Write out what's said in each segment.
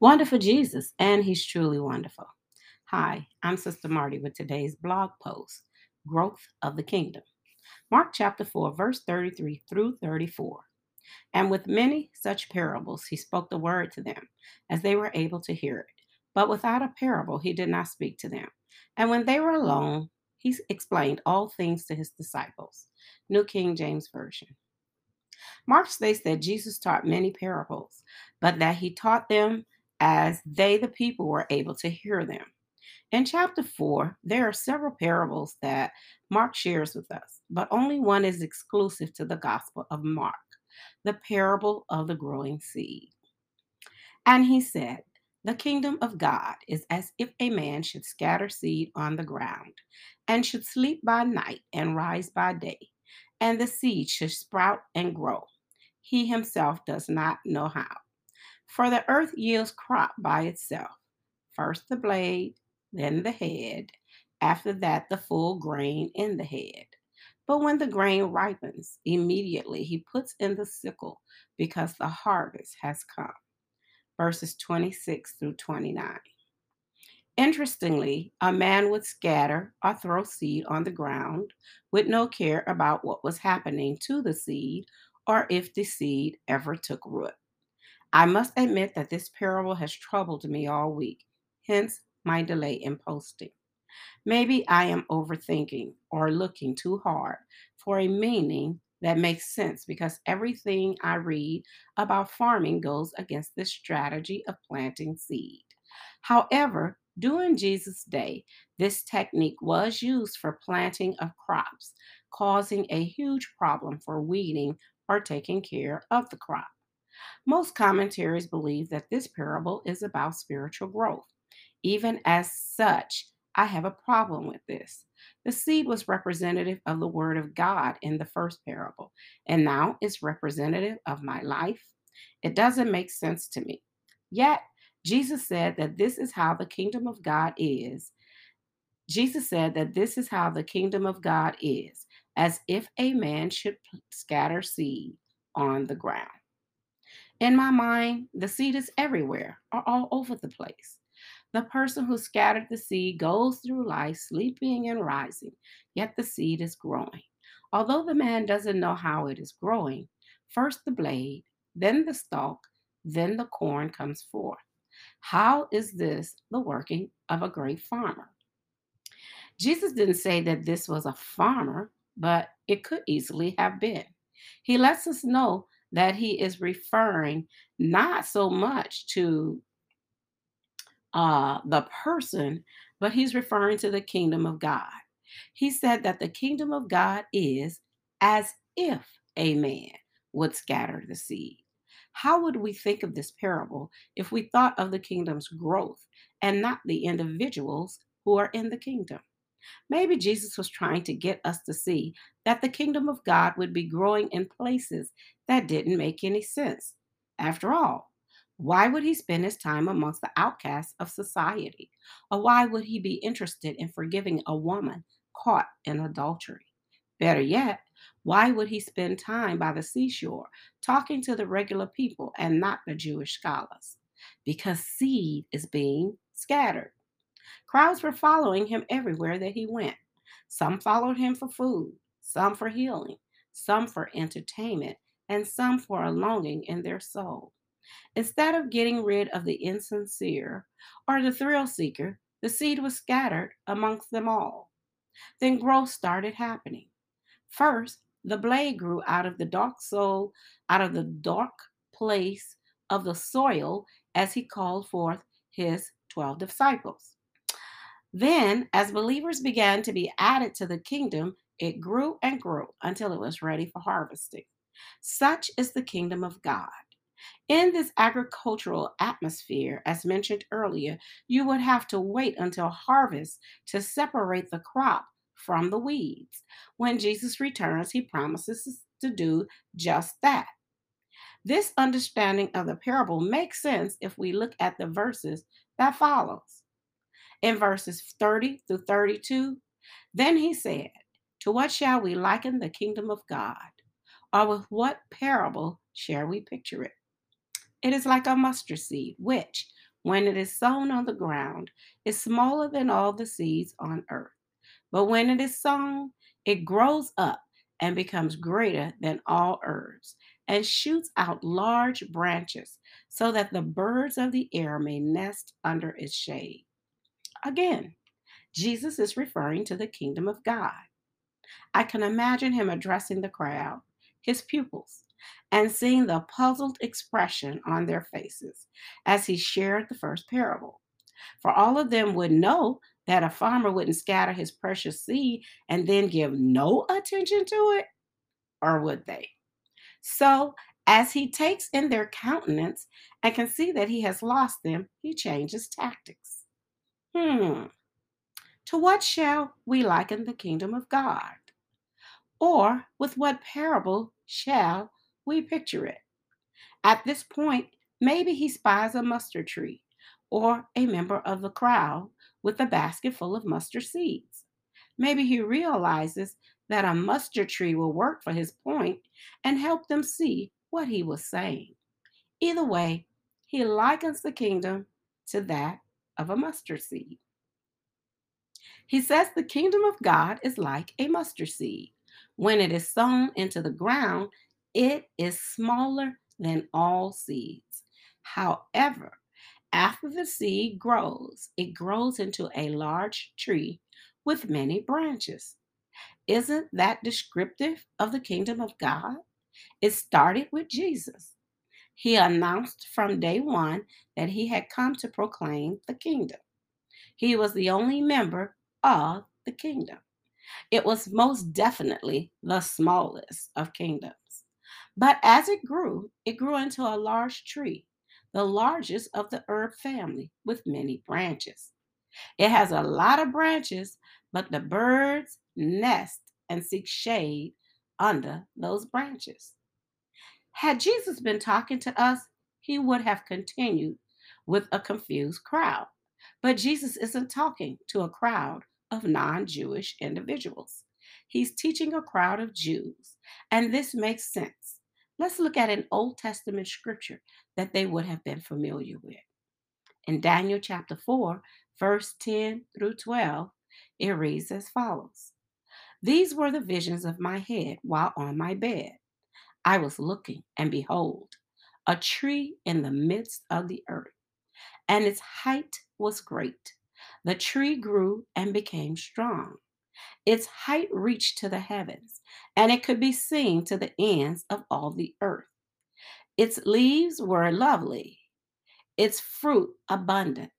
Wonderful Jesus, and He's truly wonderful. Hi, I'm Sister Marty with today's blog post Growth of the Kingdom. Mark chapter 4, verse 33 through 34. And with many such parables, he spoke the word to them, as they were able to hear it. But without a parable, he did not speak to them. And when they were alone, he explained all things to his disciples. New King James Version. Mark states that Jesus taught many parables, but that he taught them as they, the people, were able to hear them. In chapter 4, there are several parables that Mark shares with us, but only one is exclusive to the Gospel of Mark the parable of the growing seed. And he said, The kingdom of God is as if a man should scatter seed on the ground, and should sleep by night and rise by day, and the seed should sprout and grow. He himself does not know how. For the earth yields crop by itself first the blade, then the head, after that, the full grain in the head. But when the grain ripens, immediately he puts in the sickle because the harvest has come. Verses 26 through 29. Interestingly, a man would scatter or throw seed on the ground with no care about what was happening to the seed or if the seed ever took root. I must admit that this parable has troubled me all week, hence my delay in posting. Maybe I am overthinking or looking too hard for a meaning that makes sense because everything I read about farming goes against this strategy of planting seed. However, during Jesus' day, this technique was used for planting of crops, causing a huge problem for weeding or taking care of the crop. Most commentaries believe that this parable is about spiritual growth. Even as such, I have a problem with this. The seed was representative of the word of God in the first parable, and now it's representative of my life. It doesn't make sense to me. Yet, Jesus said that this is how the kingdom of God is. Jesus said that this is how the kingdom of God is, as if a man should scatter seed on the ground. In my mind, the seed is everywhere or all over the place. The person who scattered the seed goes through life sleeping and rising, yet the seed is growing. Although the man doesn't know how it is growing, first the blade, then the stalk, then the corn comes forth. How is this the working of a great farmer? Jesus didn't say that this was a farmer, but it could easily have been. He lets us know that he is referring not so much to uh, the person, but he's referring to the kingdom of God. He said that the kingdom of God is as if a man would scatter the seed. How would we think of this parable if we thought of the kingdom's growth and not the individuals who are in the kingdom? Maybe Jesus was trying to get us to see that the kingdom of God would be growing in places that didn't make any sense. After all, why would he spend his time amongst the outcasts of society? Or why would he be interested in forgiving a woman caught in adultery? Better yet, why would he spend time by the seashore talking to the regular people and not the Jewish scholars? Because seed is being scattered. Crowds were following him everywhere that he went. Some followed him for food, some for healing, some for entertainment, and some for a longing in their soul. Instead of getting rid of the insincere or the thrill seeker, the seed was scattered amongst them all. Then growth started happening. First, the blade grew out of the dark soul, out of the dark place of the soil as he called forth his 12 disciples. Then, as believers began to be added to the kingdom, it grew and grew until it was ready for harvesting. Such is the kingdom of God. In this agricultural atmosphere, as mentioned earlier, you would have to wait until harvest to separate the crop from the weeds. When Jesus returns, he promises to do just that. This understanding of the parable makes sense if we look at the verses that follows. In verses 30 through 32, then he said, To what shall we liken the kingdom of God? Or with what parable shall we picture it? It is like a mustard seed, which, when it is sown on the ground, is smaller than all the seeds on earth. But when it is sown, it grows up and becomes greater than all herbs and shoots out large branches so that the birds of the air may nest under its shade. Again, Jesus is referring to the kingdom of God. I can imagine him addressing the crowd, his pupils, and seeing the puzzled expression on their faces as he shared the first parable. For all of them would know that a farmer wouldn't scatter his precious seed and then give no attention to it, or would they? So, as he takes in their countenance and can see that he has lost them, he changes tactics. Hmm, to what shall we liken the kingdom of God? Or with what parable shall we picture it? At this point, maybe he spies a mustard tree or a member of the crowd with a basket full of mustard seeds. Maybe he realizes that a mustard tree will work for his point and help them see what he was saying. Either way, he likens the kingdom to that of a mustard seed. He says the kingdom of God is like a mustard seed. When it is sown into the ground, it is smaller than all seeds. However, after the seed grows, it grows into a large tree with many branches. Isn't that descriptive of the kingdom of God? It started with Jesus. He announced from day one that he had come to proclaim the kingdom. He was the only member of the kingdom. It was most definitely the smallest of kingdoms. But as it grew, it grew into a large tree, the largest of the herb family, with many branches. It has a lot of branches, but the birds nest and seek shade under those branches. Had Jesus been talking to us, he would have continued with a confused crowd. But Jesus isn't talking to a crowd of non Jewish individuals. He's teaching a crowd of Jews, and this makes sense. Let's look at an Old Testament scripture that they would have been familiar with. In Daniel chapter 4, verse 10 through 12, it reads as follows These were the visions of my head while on my bed. I was looking, and behold, a tree in the midst of the earth, and its height was great the tree grew and became strong. Its height reached to the heavens, and it could be seen to the ends of all the earth. Its leaves were lovely, its fruit abundant,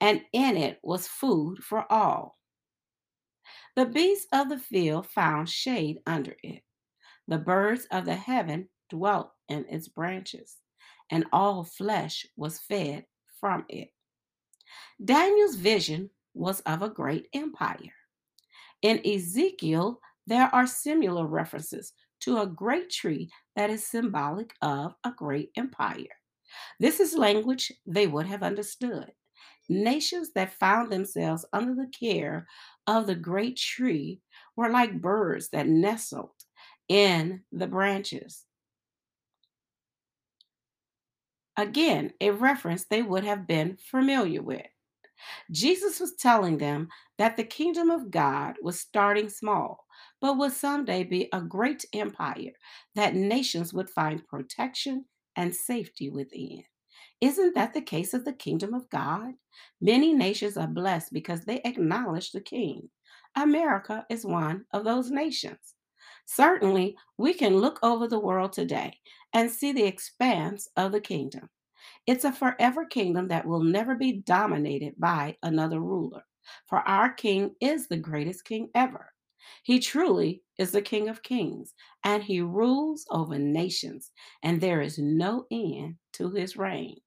and in it was food for all. The beasts of the field found shade under it. The birds of the heaven dwelt in its branches, and all flesh was fed from it. Daniel's vision was of a great empire. In Ezekiel, there are similar references to a great tree that is symbolic of a great empire. This is language they would have understood. Nations that found themselves under the care of the great tree were like birds that nestled in the branches. Again, a reference they would have been familiar with. Jesus was telling them that the kingdom of God was starting small, but would someday be a great empire that nations would find protection and safety within. Isn't that the case of the kingdom of God? Many nations are blessed because they acknowledge the king. America is one of those nations. Certainly, we can look over the world today and see the expanse of the kingdom. It's a forever kingdom that will never be dominated by another ruler. For our king is the greatest king ever. He truly is the king of kings, and he rules over nations, and there is no end to his reign.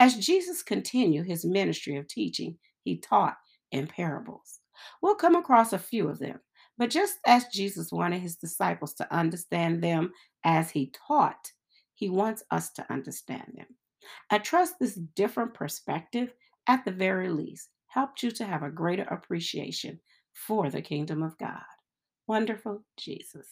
As Jesus continued his ministry of teaching, he taught in parables. We'll come across a few of them, but just as Jesus wanted his disciples to understand them as he taught, he wants us to understand them. I trust this different perspective, at the very least, helped you to have a greater appreciation for the kingdom of God. Wonderful Jesus.